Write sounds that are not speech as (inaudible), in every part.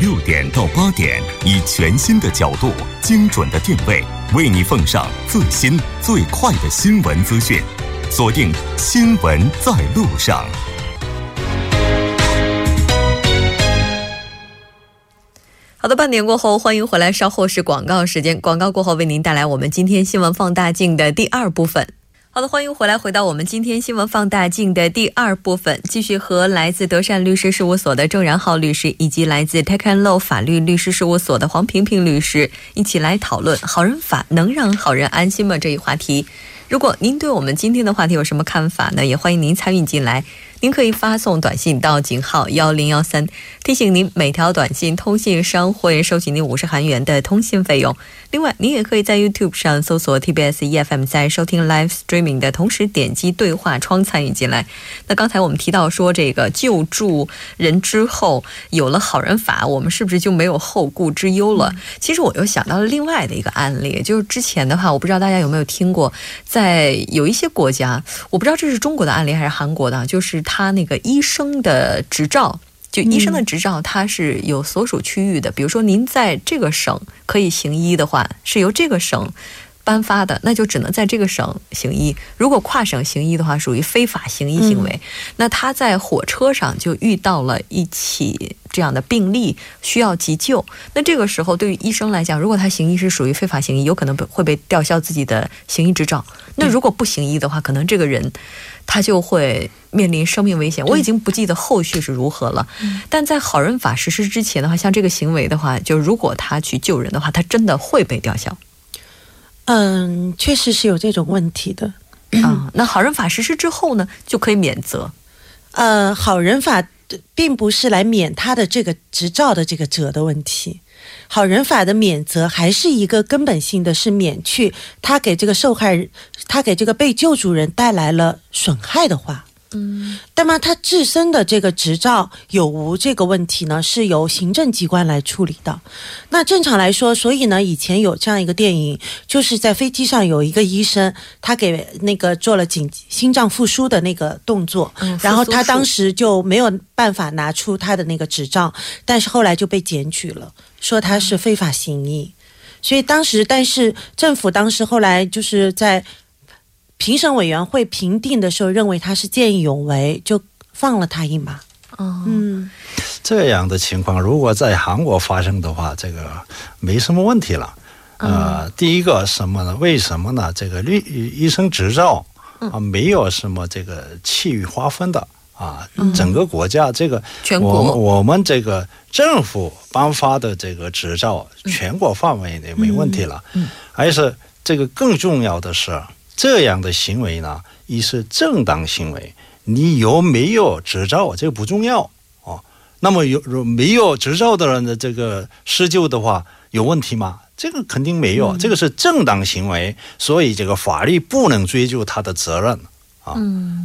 六点到八点，以全新的角度、精准的定位，为你奉上最新最快的新闻资讯。锁定《新闻在路上》。好的，半点过后，欢迎回来。稍后是广告时间，广告过后为您带来我们今天新闻放大镜的第二部分。好的，欢迎回来，回到我们今天新闻放大镜的第二部分，继续和来自德善律师事务所的郑然浩律师，以及来自 t e c a n Law 法律律师事务所的黄平平律师一起来讨论“好人法能让好人安心吗”这一话题。如果您对我们今天的话题有什么看法呢？也欢迎您参与进来。您可以发送短信到井号幺零幺三，提醒您每条短信通信商会收取您五十韩元的通信费用。另外，您也可以在 YouTube 上搜索 TBS EFM，在收听 Live Streaming 的同时点击对话窗参与进来。那刚才我们提到说，这个救助人之后有了好人法，我们是不是就没有后顾之忧了？其实我又想到了另外的一个案例，就是之前的话，我不知道大家有没有听过，在有一些国家，我不知道这是中国的案例还是韩国的，就是。他那个医生的执照，就医生的执照，它是有所属区域的。比如说，您在这个省可以行医的话，是由这个省颁发的，那就只能在这个省行医。如果跨省行医的话，属于非法行医行为。那他在火车上就遇到了一起这样的病例，需要急救。那这个时候，对于医生来讲，如果他行医是属于非法行医，有可能会被吊销自己的行医执照。那如果不行医的话，可能这个人。他就会面临生命危险。我已经不记得后续是如何了，但在好人法实施之前的话，像这个行为的话，就如果他去救人的话，他真的会被吊销。嗯，确实是有这种问题的啊。(clears throat) 那好人法实施之后呢，就可以免责。呃，好人法并不是来免他的这个执照的这个责的问题。好人法的免责还是一个根本性的，是免去他给这个受害人，他给这个被救助人带来了损害的话。嗯，那么他自身的这个执照有无这个问题呢？是由行政机关来处理的。那正常来说，所以呢，以前有这样一个电影，就是在飞机上有一个医生，他给那个做了紧心脏复苏的那个动作，然后他当时就没有办法拿出他的那个执照，但是后来就被检举了，说他是非法行医。所以当时，但是政府当时后来就是在。评审委员会评定的时候，认为他是见义勇为，就放了他一马。哦，嗯，这样的情况如果在韩国发生的话，这个没什么问题了。呃，第一个什么呢？为什么呢？这个律医生执照啊，没有什么这个区域划分的啊，整个国家这个全国我们这个政府颁发的这个执照，全国范围内没问题了。嗯，还是这个更重要的是。这样的行为呢，一是正当行为，你有没有执照这个不重要哦。那么有没有执照的人的这个施救的话，有问题吗？这个肯定没有，这个是正当行为，所以这个法律不能追究他的责任啊。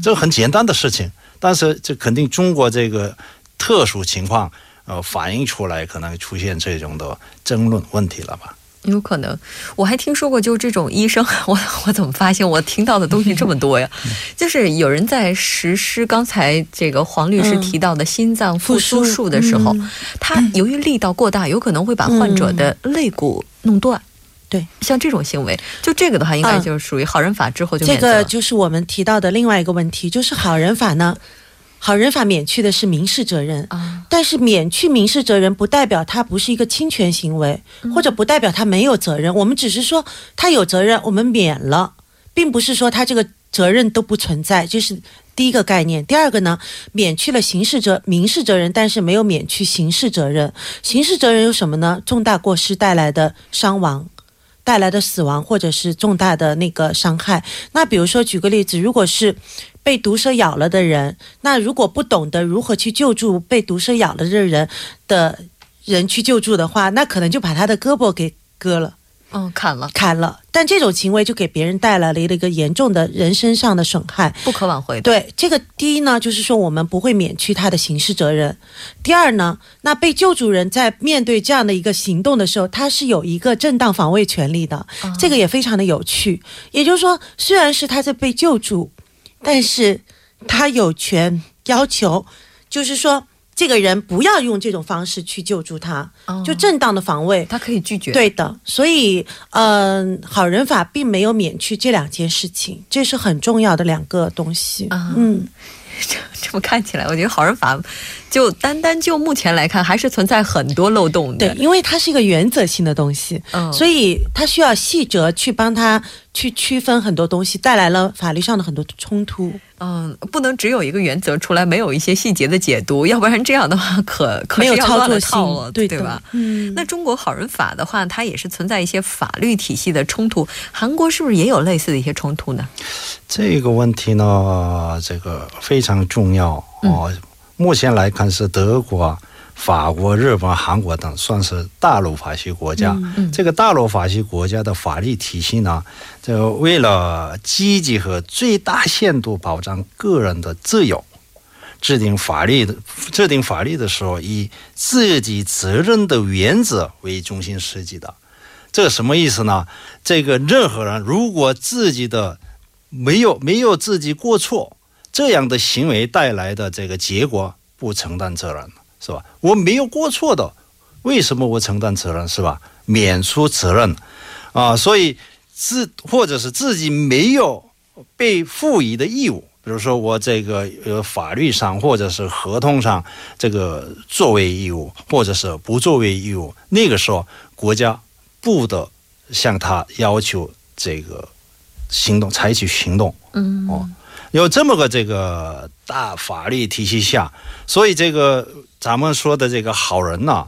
这个很简单的事情，但是这肯定中国这个特殊情况，呃，反映出来可能出现这种的争论问题了吧。有可能，我还听说过，就这种医生，(laughs) 我我怎么发现我听到的东西这么多呀？就是有人在实施刚才这个黄律师提到的心脏复苏术的时候，他由于力道过大，有可能会把患者的肋骨弄断。对，像这种行为，就这个的话，应该就是属于好人法之后就这个就是我们提到的另外一个问题，就是好人法呢。好人法免去的是民事责任啊，但是免去民事责任不代表他不是一个侵权行为，或者不代表他没有责任。我们只是说他有责任，我们免了，并不是说他这个责任都不存在。这是第一个概念。第二个呢，免去了刑事责、民事责任，但是没有免去刑事责任。刑事责任有什么呢？重大过失带来的伤亡、带来的死亡，或者是重大的那个伤害。那比如说，举个例子，如果是。被毒蛇咬了的人，那如果不懂得如何去救助被毒蛇咬了的人的人去救助的话，那可能就把他的胳膊给割了，嗯，砍了，砍了。但这种行为就给别人带来了一个严重的人身上的损害，不可挽回。对，这个第一呢，就是说我们不会免去他的刑事责任；第二呢，那被救助人在面对这样的一个行动的时候，他是有一个正当防卫权利的，这个也非常的有趣。也就是说，虽然是他在被救助。但是，他有权要求，就是说，这个人不要用这种方式去救助他，就正当的防卫，他可以拒绝。对的，所以，嗯，好人法并没有免去这两件事情，这是很重要的两个东西。嗯。这 (laughs) 这么看起来，我觉得好人法就单单就目前来看，还是存在很多漏洞的。对，因为它是一个原则性的东西，嗯，所以它需要细则去帮他去区分很多东西，带来了法律上的很多冲突。嗯，不能只有一个原则出来，没有一些细节的解读，要不然这样的话可 (laughs) 可是要操作套对对吧？嗯，那中国好人法的话，它也是存在一些法律体系的冲突。韩国是不是也有类似的一些冲突呢？这个问题呢，这个非常重要哦。目前来看，是德国、法国、日本、韩国等算是大陆法系国家。这个大陆法系国家的法律体系呢，就为了积极和最大限度保障个人的自由，制定法律的制定法律的时候，以自己责任的原则为中心设计的。这个什么意思呢？这个任何人如果自己的没有没有自己过错，这样的行为带来的这个结果不承担责任，是吧？我没有过错的，为什么我承担责任，是吧？免除责任，啊，所以自或者是自己没有被赋予的义务，比如说我这个呃法律上或者是合同上这个作为义务，或者是不作为义务，那个时候国家不得向他要求这个。行动，采取行动，嗯，哦，有这么个这个大法律体系下，所以这个咱们说的这个好人呐，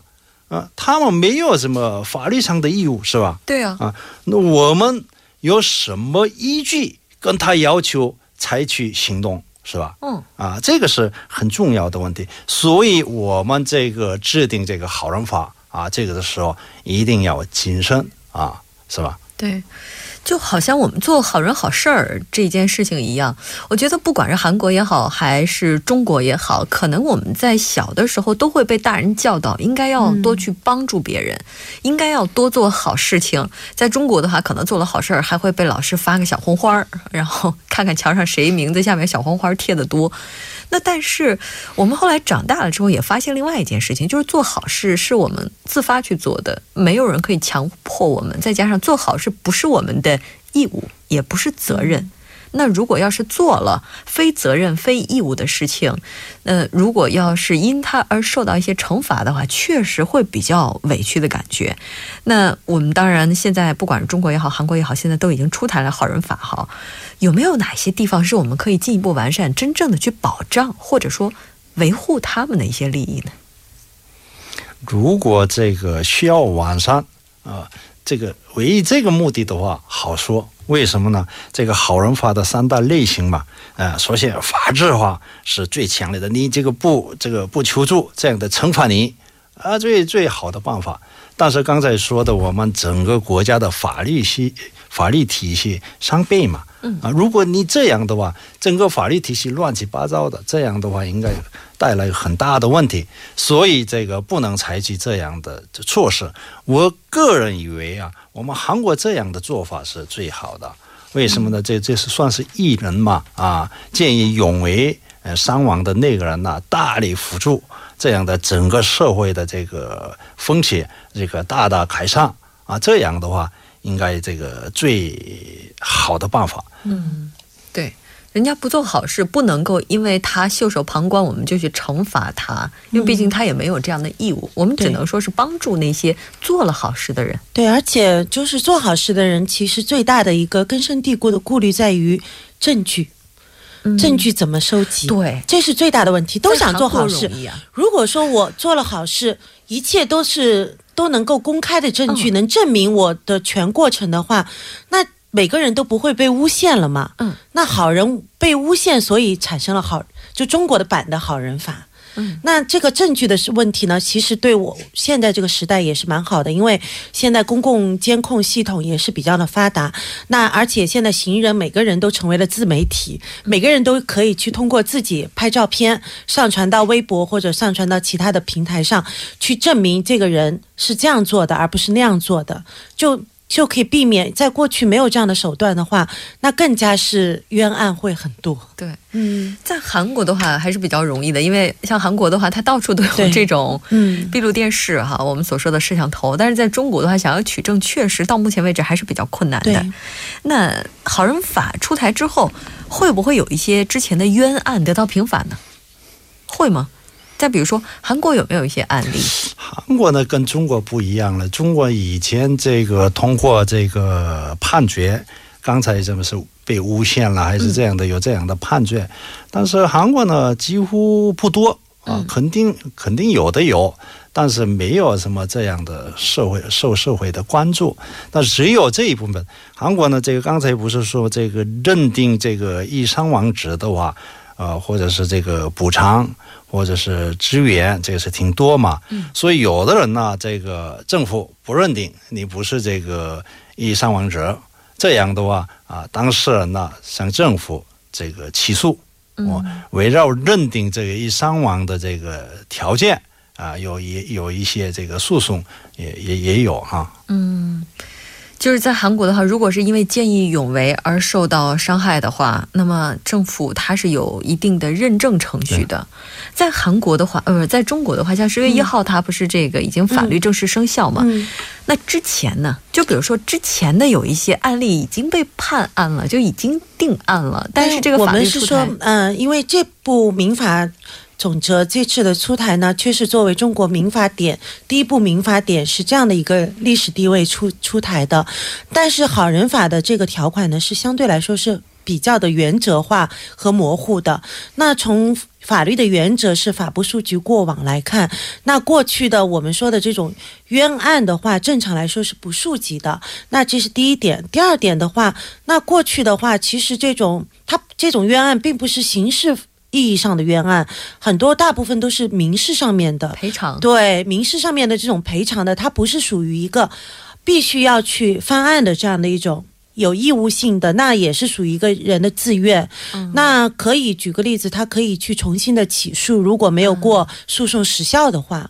啊，他们没有什么法律上的义务，是吧？对啊，啊，那我们有什么依据跟他要求采取行动，是吧？嗯，啊，这个是很重要的问题，所以我们这个制定这个好人法啊，这个的时候一定要谨慎啊，是吧？对。就好像我们做好人好事儿这件事情一样，我觉得不管是韩国也好，还是中国也好，可能我们在小的时候都会被大人教导，应该要多去帮助别人，应该要多做好事情。在中国的话，可能做了好事儿，还会被老师发个小红花儿，然后看看墙上谁名字下面小红花贴的多。那但是我们后来长大了之后，也发现另外一件事情，就是做好事是我们自发去做的，没有人可以强迫我们。再加上做好事不是我们的义务，也不是责任。那如果要是做了非责任、非义务的事情，那如果要是因他而受到一些惩罚的话，确实会比较委屈的感觉。那我们当然现在不管中国也好，韩国也好，现在都已经出台了好人法哈。有没有哪些地方是我们可以进一步完善、真正的去保障或者说维护他们的一些利益呢？如果这个需要完善啊，这个唯一这个目的的话，好说。为什么呢？这个好人法的三大类型嘛，呃，首先法治化是最强烈的，你这个不这个不求助这样的惩罚你啊，最最好的办法。但是刚才说的，我们整个国家的法律系法律体系相悖嘛，啊，如果你这样的话，整个法律体系乱七八糟的，这样的话应该带来很大的问题，所以这个不能采取这样的措施。我个人以为啊。我们韩国这样的做法是最好的，为什么呢？这这是算是艺人嘛？啊，见义勇为，呃，伤亡的那个人呢，大力辅助，这样的整个社会的这个风气，这个大大改善啊，这样的话，应该这个最好的办法。嗯，对。人家不做好事，不能够因为他袖手旁观，我们就去惩罚他，因为毕竟他也没有这样的义务。我们只能说是帮助那些做了好事的人。对，而且就是做好事的人，其实最大的一个根深蒂固的顾虑在于证据，证据怎么收集？对，这是最大的问题。都想做好事，如果说我做了好事，一切都是都能够公开的证据，能证明我的全过程的话，那。每个人都不会被诬陷了嘛？嗯，那好人被诬陷，所以产生了好，就中国的版的好人法。那这个证据的是问题呢？其实对我现在这个时代也是蛮好的，因为现在公共监控系统也是比较的发达。那而且现在行人每个人都成为了自媒体，每个人都可以去通过自己拍照片上传到微博或者上传到其他的平台上去证明这个人是这样做的，而不是那样做的。就。就可以避免。在过去没有这样的手段的话，那更加是冤案会很多。对，嗯，在韩国的话还是比较容易的，因为像韩国的话，它到处都有这种嗯闭路电视哈，我们所说的摄像头。但是在中国的话，想要取证，确实到目前为止还是比较困难的。那好人法出台之后，会不会有一些之前的冤案得到平反呢？会吗？再比如说，韩国有没有一些案例？韩国呢跟中国不一样了，中国以前这个通过这个判决，刚才这么是被诬陷了，还是这样的、有这样的判决，但是韩国呢几乎不多啊，嗯肯定肯定有的有，但是没有什么这样的社会受社会的关注，但只有这一部分。韩国呢，这个刚才不是说这个认定这个易伤亡值的话，呃，或者是这个补偿。或者是支援，这个是挺多嘛，嗯。所以有的人呢，这个政府不认定你不是这个易伤亡者，这样的话啊，当事人呢向政府这个起诉，我嗯围绕认定这个易伤亡的这个条件啊，有一有一些这个诉讼也也也有哈、嗯，就是在韩国的话，如果是因为见义勇为而受到伤害的话，那么政府它是有一定的认证程序的。在韩国的话，呃，在中国的话，像十月一号，它不是这个已经法律正式生效嘛？嗯，那之前呢？就比如说之前的有一些案例已经被判案了，就已经定案了，但是这个法律们是说嗯、因为这部民法总则这次的出台呢，却是作为中国民法典第一部民法典是这样的一个历史地位出出台的，但是好人法的这个条款呢，是相对来说是比较的原则化和模糊的。那从法律的原则是法部数据过往来看，那过去的我们说的这种冤案的话，正常来说是不溯及的。那这是第一点。第二点的话，那过去的话，其实这种它这种冤案并不是刑事意义上的冤案，很多大部分都是民事上面的。赔偿。对民事上面的这种赔偿的，它不是属于一个必须要去翻案的这样的一种有义务性的，那也是属于一个人的自愿。那可以举个例子，他可以去重新的起诉，如果没有过诉讼时效的话，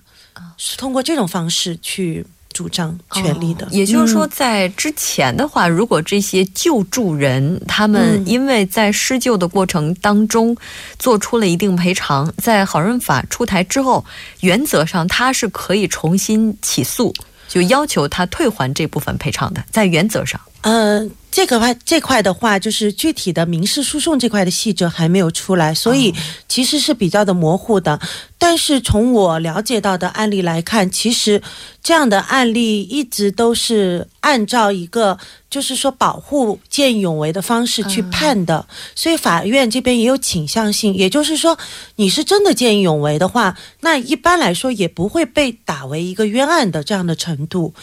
是通过这种方式去主张权利的。哦也就是说，嗯在之前的话，如果这些救助人他们嗯因为在施救的过程当中做出了一定赔偿，在好人法出台之后，原则上他是可以重新起诉，就要求他退还这部分赔偿的，在原则上。呃，这个话这块的话，就是具体的民事诉讼这块的细则还没有出来，所以其实是比较的模糊的。但是从我了解到的案例来看，其实这样的案例一直都是按照一个就是说保护见义勇为的方式去判的，所以法院这边也有倾向性。也就是说，你是真的见义勇为的话，那一般来说也不会被打为一个冤案的这样的程度。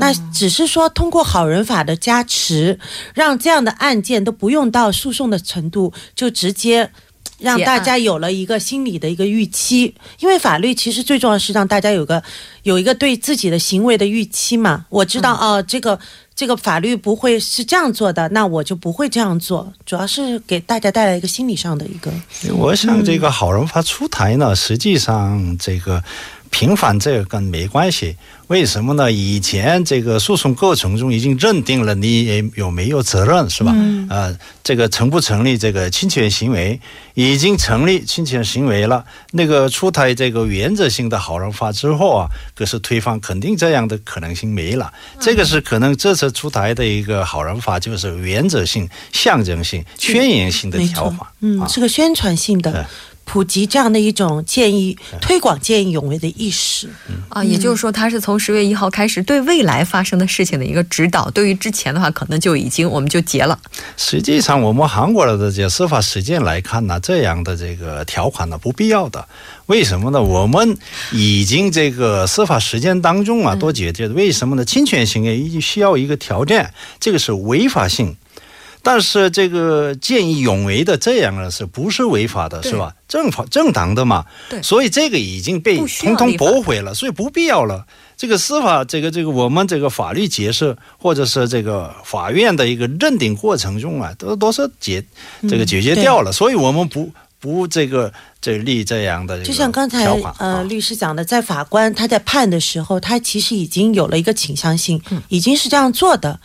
那只是说通过好人法的加持，让这样的案件都不用到诉讼的程度，就直接让大家有了一个心理的一个预期。因为法律其实最重要是让大家有个有一个对自己的行为的预期嘛。我知道哦，这个这个法律不会是这样做的，那我就不会这样做。主要是给大家带来一个心理上的一个我想这个好人法出台呢，实际上这个平反这个跟没关系。为什么呢？以前这个诉讼过程中已经认定了你也有没有责任，是吧？呃，这个成不成立这个侵权行为，已经成立侵权行为了。那个出台这个原则性的好人法之后啊，可是推翻肯定这样的可能性没了。这个是可能这次出台的一个好人法，就是原则性、象征性、宣言性的条款，嗯，啊。是个宣传性对的。普及这样的一种见义，推广见义勇为的意识。啊，也就是说，它是从十月一号开始对未来发生的事情的一个指导。对于之前的话，可能就已经我们就结了。实际上，我们韩国的这司法实践来看呢，这样的这个条款呢不必要的。为什么呢？我们已经这个司法实践当中啊都解决了。为什么呢？侵权行为需要一个条件，这个是违法性。但是这个见义勇为的这样的，是不是违法的，是吧？正法正当的嘛。对。所以这个已经被通通驳回了，所以不必要了。这个司法，这个这个我们这个法律解释，或者是这个法院的一个认定过程中啊，都都是解这个解决掉了，所以我们不不这个这立这样的就像刚才呃律师讲的，在法官他在判的时候，他其实已经有了一个倾向性，已经是这样做的，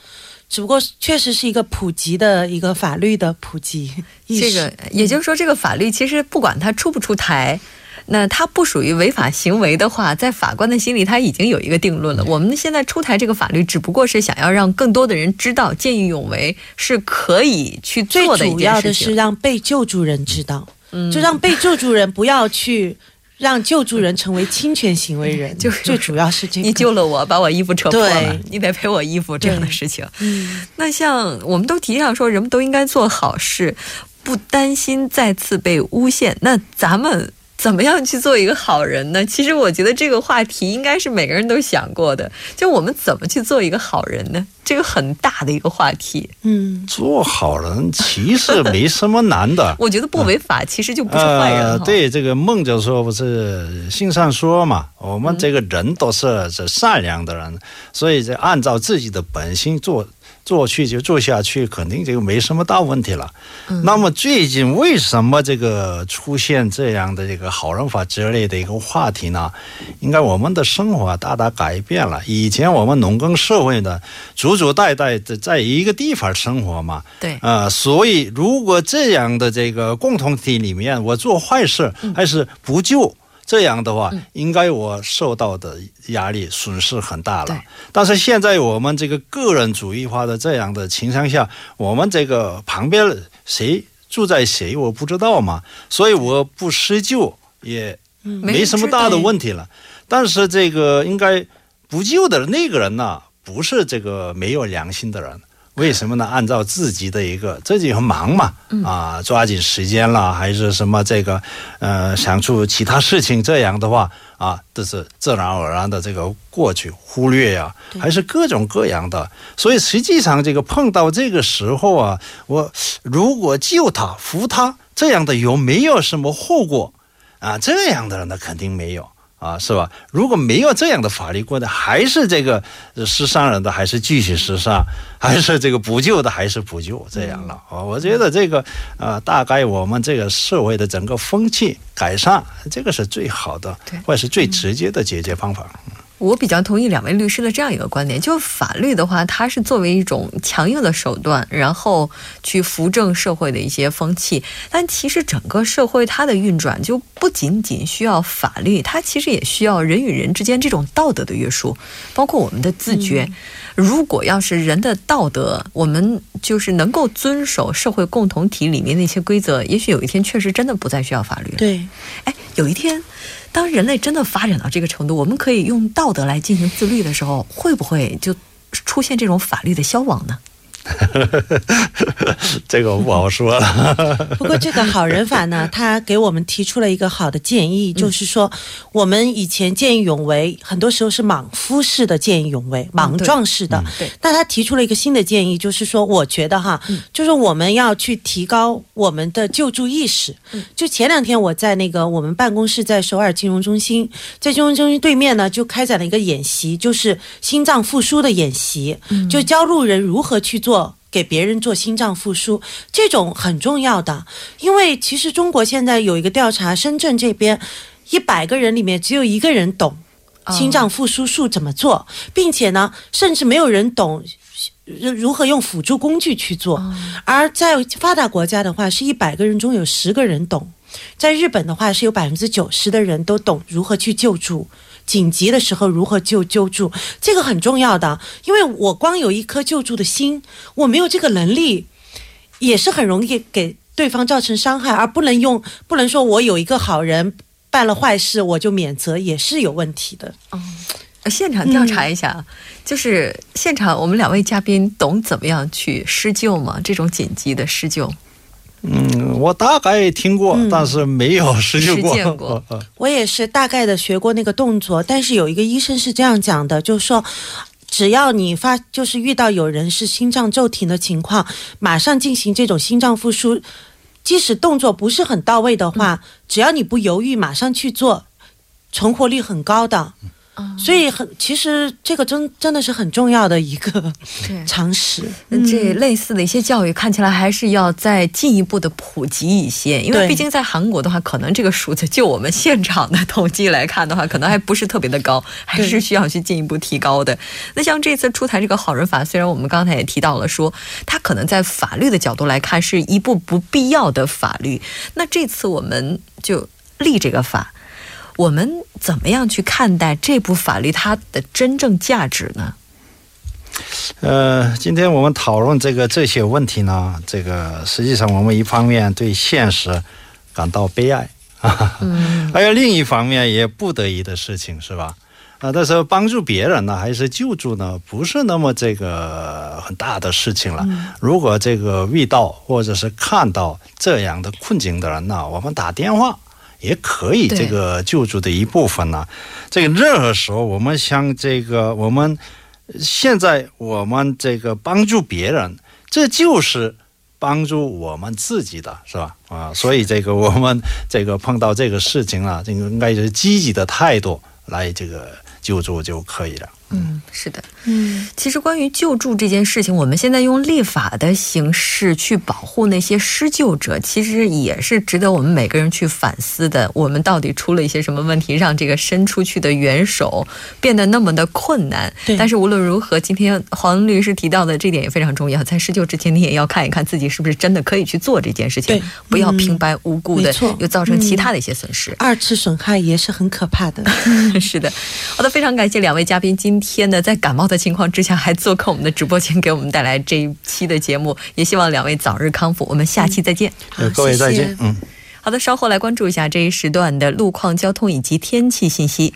只不过确实是一个普及的一个法律的普及。(laughs) 这个也就是说，这个法律其实不管它出不出台。那它不属于违法行为的话，在法官的心里他已经有一个定论了。我们现在出台这个法律，只不过是想要让更多的人知道见义勇为是可以去做的一件事情。最主要的是让被救助人知道，就让被救助人不要去让救助人成为侵权行为人。(laughs) 就是最主要是这个，你救了我，把我衣服扯破了，你得赔我衣服这样的事情。那像我们都提倡说，人们都应该做好事，不担心再次被诬陷。那咱们。怎么样去做一个好人呢？其实我觉得这个话题应该是每个人都想过的。就我们怎么去做一个好人呢？这个很大的一个话题。嗯，做好人其实没什么难的。(laughs) 我觉得不违法，其实就不是坏人。对，这个孟教授不是信上说嘛，我们这个人都是这善良的人，所以这按照自己的本心做。做去就做下去，肯定就没什么大问题了。那么最近为什么这个出现这样的这个好人法之类的一个话题呢？应该我们的生活大大改变了。以前我们农耕社会呢祖祖代代的在一个地方生活嘛，对啊，所以如果这样的这个共同体里面，我做坏事还是不救。这样的话，应该我受到的压力损失很大了。但是现在我们这个个人主义化的这样的情况下，我们这个旁边谁住在谁我不知道嘛，所以我不施救也没什么大的问题了。但是这个应该不救的那个人呢，不是这个没有良心的人。为什么呢？按照自己的一个，自己很忙嘛，啊，抓紧时间了，还是什么这个，呃，想出其他事情，这样的话啊，这是自然而然的这个过去忽略呀，还是各种各样的。所以实际上这个碰到这个时候啊，我如果救他扶他，这样的有没有什么后果啊？这样的人那肯定没有。啊，是吧？如果没有这样的法律规定，还是这个是伤人的，还是继续施伤，还是这个补救的，还是补救，这样了啊？我觉得这个，呃，大概我们这个社会的整个风气改善，这个是最好的，或者是最直接的解决方法。我比较同意两位律师的这样一个观点，就法律的话，它是作为一种强硬的手段，然后去扶正社会的一些风气。但其实整个社会它的运转就不仅仅需要法律，它其实也需要人与人之间这种道德的约束，包括我们的自觉。如果要是人的道德，我们就是能够遵守社会共同体里面那些规则，也许有一天确实真的不再需要法律了。对，哎，有一天。当人类真的发展到这个程度，我们可以用道德来进行自律的时候，会不会就出现这种法律的消亡呢？(laughs) 这个不好说了。(laughs) 不过这个好人法呢，他给我们提出了一个好的建议，就是说我们以前见义勇为，很多时候是莽夫式的见义勇为，莽撞式的。对。但他提出了一个新的建议，就是说，我觉得哈，就是我们要去提高我们的救助意识。就前两天我在那个我们办公室在首尔金融中心，在金融中心对面呢，就开展了一个演习，就是心脏复苏的演习，就教路人如何去做。给别人做心脏复苏，这种很重要的，因为其实中国现在有一个调查，深圳这边一百个人里面只有一个人懂心脏复苏术怎么做，并且呢，甚至没有人懂如何用辅助工具去做。而在发达国家的话，是一百个人中有十个人懂；在日本的话，是有百分之九十的人都懂如何去救助。紧急的时候如何救救助，这个很重要的，因为我光有一颗救助的心，我没有这个能力，也是很容易给对方造成伤害，而不能用，不能说我有一个好人办了坏事我就免责，也是有问题的。哦，现场调查一下，就是现场 (laughs) 我们两位嘉宾懂怎么样去施救吗？这种紧急的施救。嗯，我大概听过，但是没有实践过。(laughs) 我也是大概的学过那个动作，但是有一个医生是这样讲的，就是说，只要你发，就是遇到有人是心脏骤停的情况，马上进行这种心脏复苏，即使动作不是很到位的话，只要你不犹豫，马上去做，存活率很高的。所以很，其实这个真真的是很重要的一个 (laughs) 常识。这类似的一些教育，看起来还是要再进一步的普及一些，因为毕竟在韩国的话，可能这个数字就我们现场的统计来看的话，可能还不是特别的高，还是需要去进一步提高的。那像这次出台这个好人法，虽然我们刚才也提到了说，它可能在法律的角度来看是一部不必要的法律，那这次我们就立这个法。我们怎么样去看待这部法律它的真正价值呢？呃，今天我们讨论这个这些问题呢，这个实际上我们一方面对现实感到悲哀啊，(laughs) 还有另一方面也不得已的事情是吧？啊，但是帮助别人呢，还是救助呢，不是那么这个很大的事情了。如果这个遇到或者是看到这样的困境的人呢，我们打电话。也可以，这个救助的一部分呢。这个任何时候，我们像这个，我们现在我们这个帮助别人，这就是帮助我们自己的，是吧？啊，所以这个我们这个碰到这个事情啊，这个应该是积极的态度来这个救助就可以了。嗯，是的，嗯，其实关于救助这件事情，我们现在用立法的形式去保护那些施救者，其实也是值得我们每个人去反思的。我们到底出了一些什么问题，让这个伸出去的援手变得那么的困难？但是无论如何，今天黄律师提到的这点也非常重要，在施救之前，你也要看一看自己是不是真的可以去做这件事情，不要平白无故的又造成其他的一些损失。二次损害也是很可怕的。(laughs) 是的，好的，非常感谢两位嘉宾今。今天呢，在感冒的情况之下，还做客我们的直播间，给我们带来这一期的节目。也希望两位早日康复。我们下期再见。各位再见。嗯，好的，稍后来关注一下这一时段的路况、交通以及天气信息。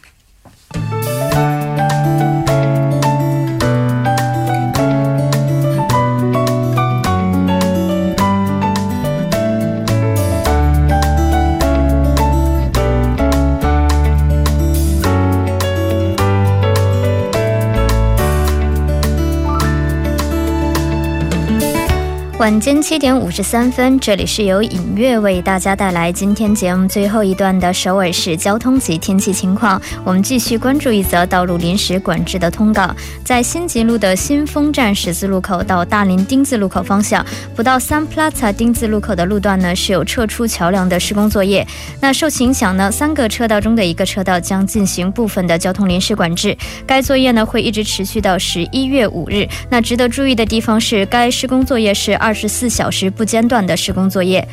晚间七点五十三分，这里是由影月为大家带来今天节目最后一段的首尔市交通及天气情况。我们继续关注一则道路临时管制的通告，在新吉路的新丰站十字路口到大林丁字路口方向，不到三 Plaza 丁字路口的路段呢是有撤出桥梁的施工作业。那受其影响呢，三个车道中的一个车道将进行部分的交通临时管制。该作业呢会一直持续到十一月五日。那值得注意的地方是，该施工作业是二。二十四小时不间断的施工作业。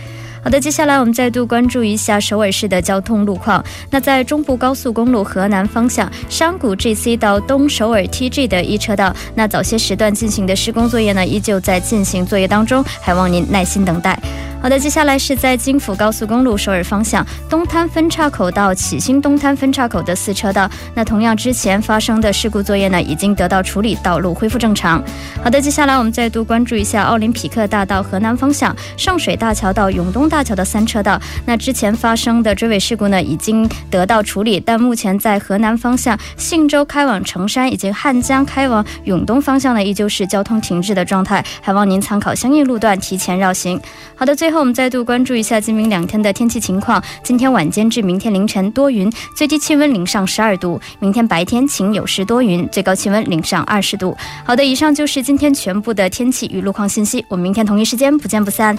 好的，接下来我们再度关注一下首尔市的交通路况。那在中部高速公路河南方向山谷 GC 到东首尔 TG 的一车道，那早些时段进行的施工作业呢，依旧在进行作业当中，还望您耐心等待。好的，接下来是在京釜高速公路首尔方向东滩分岔口到启兴东滩分岔口的四车道，那同样之前发生的事故作业呢，已经得到处理，道路恢复正常。好的，接下来我们再度关注一下奥林匹克大道河南方向上水大桥到永东大大桥的三车道，那之前发生的追尾事故呢，已经得到处理，但目前在河南方向信州开往成山以及汉江开往永东方向呢，依旧是交通停滞的状态，还望您参考相应路段提前绕行。好的，最后。我们再度关注一下今明两天的天气情况。今天晚间至明天凌晨多云，最低气温零上十二度；明天白天晴有时多云，最高气温零上二十度。好的，以上就是今天全部的天气与路况信息。我们明天同一时间不见不散。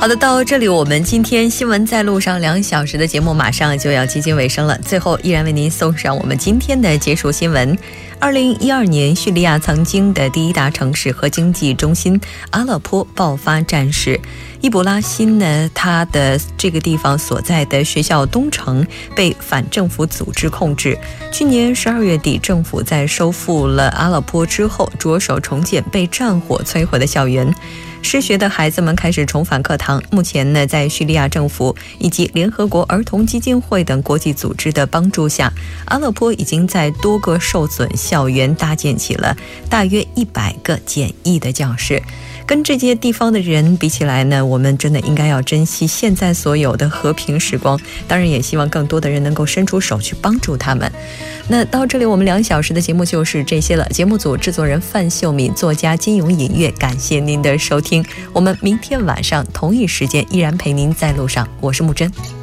好的，到这里，我们今天新闻在路上两小时的节目马上就要接近尾声了。最后，依然为您送上我们今天的结束新闻：二零一二年，叙利亚曾经的第一大城市和经济中心阿勒颇爆发战事。伊布拉辛呢，他的这个地方所在的学校东城被反政府组织控制。去年十二月底，政府在收复了阿勒颇之后，着手重建被战火摧毁的校园。失学的孩子们开始重返课堂。目前呢，在叙利亚政府以及联合国儿童基金会等国际组织的帮助下，阿勒颇已经在多个受损校园搭建起了大约一百个简易的教室。跟这些地方的人比起来呢，我们真的应该要珍惜现在所有的和平时光。当然，也希望更多的人能够伸出手去帮助他们。那到这里，我们两小时的节目就是这些了。节目组制作人范秀敏，作家金勇隐月，感谢您的收听。我们明天晚上同一时间依然陪您在路上。我是木真。